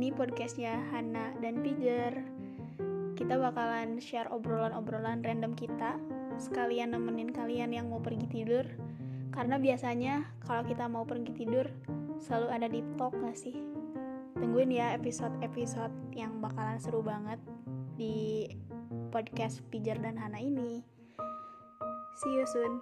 Ini podcastnya Hana dan Pijar. Kita bakalan share obrolan-obrolan random kita, sekalian nemenin kalian yang mau pergi tidur. Karena biasanya kalau kita mau pergi tidur, selalu ada di talk gak sih? Tungguin ya episode-episode yang bakalan seru banget di podcast Pijar dan Hana ini. See you soon.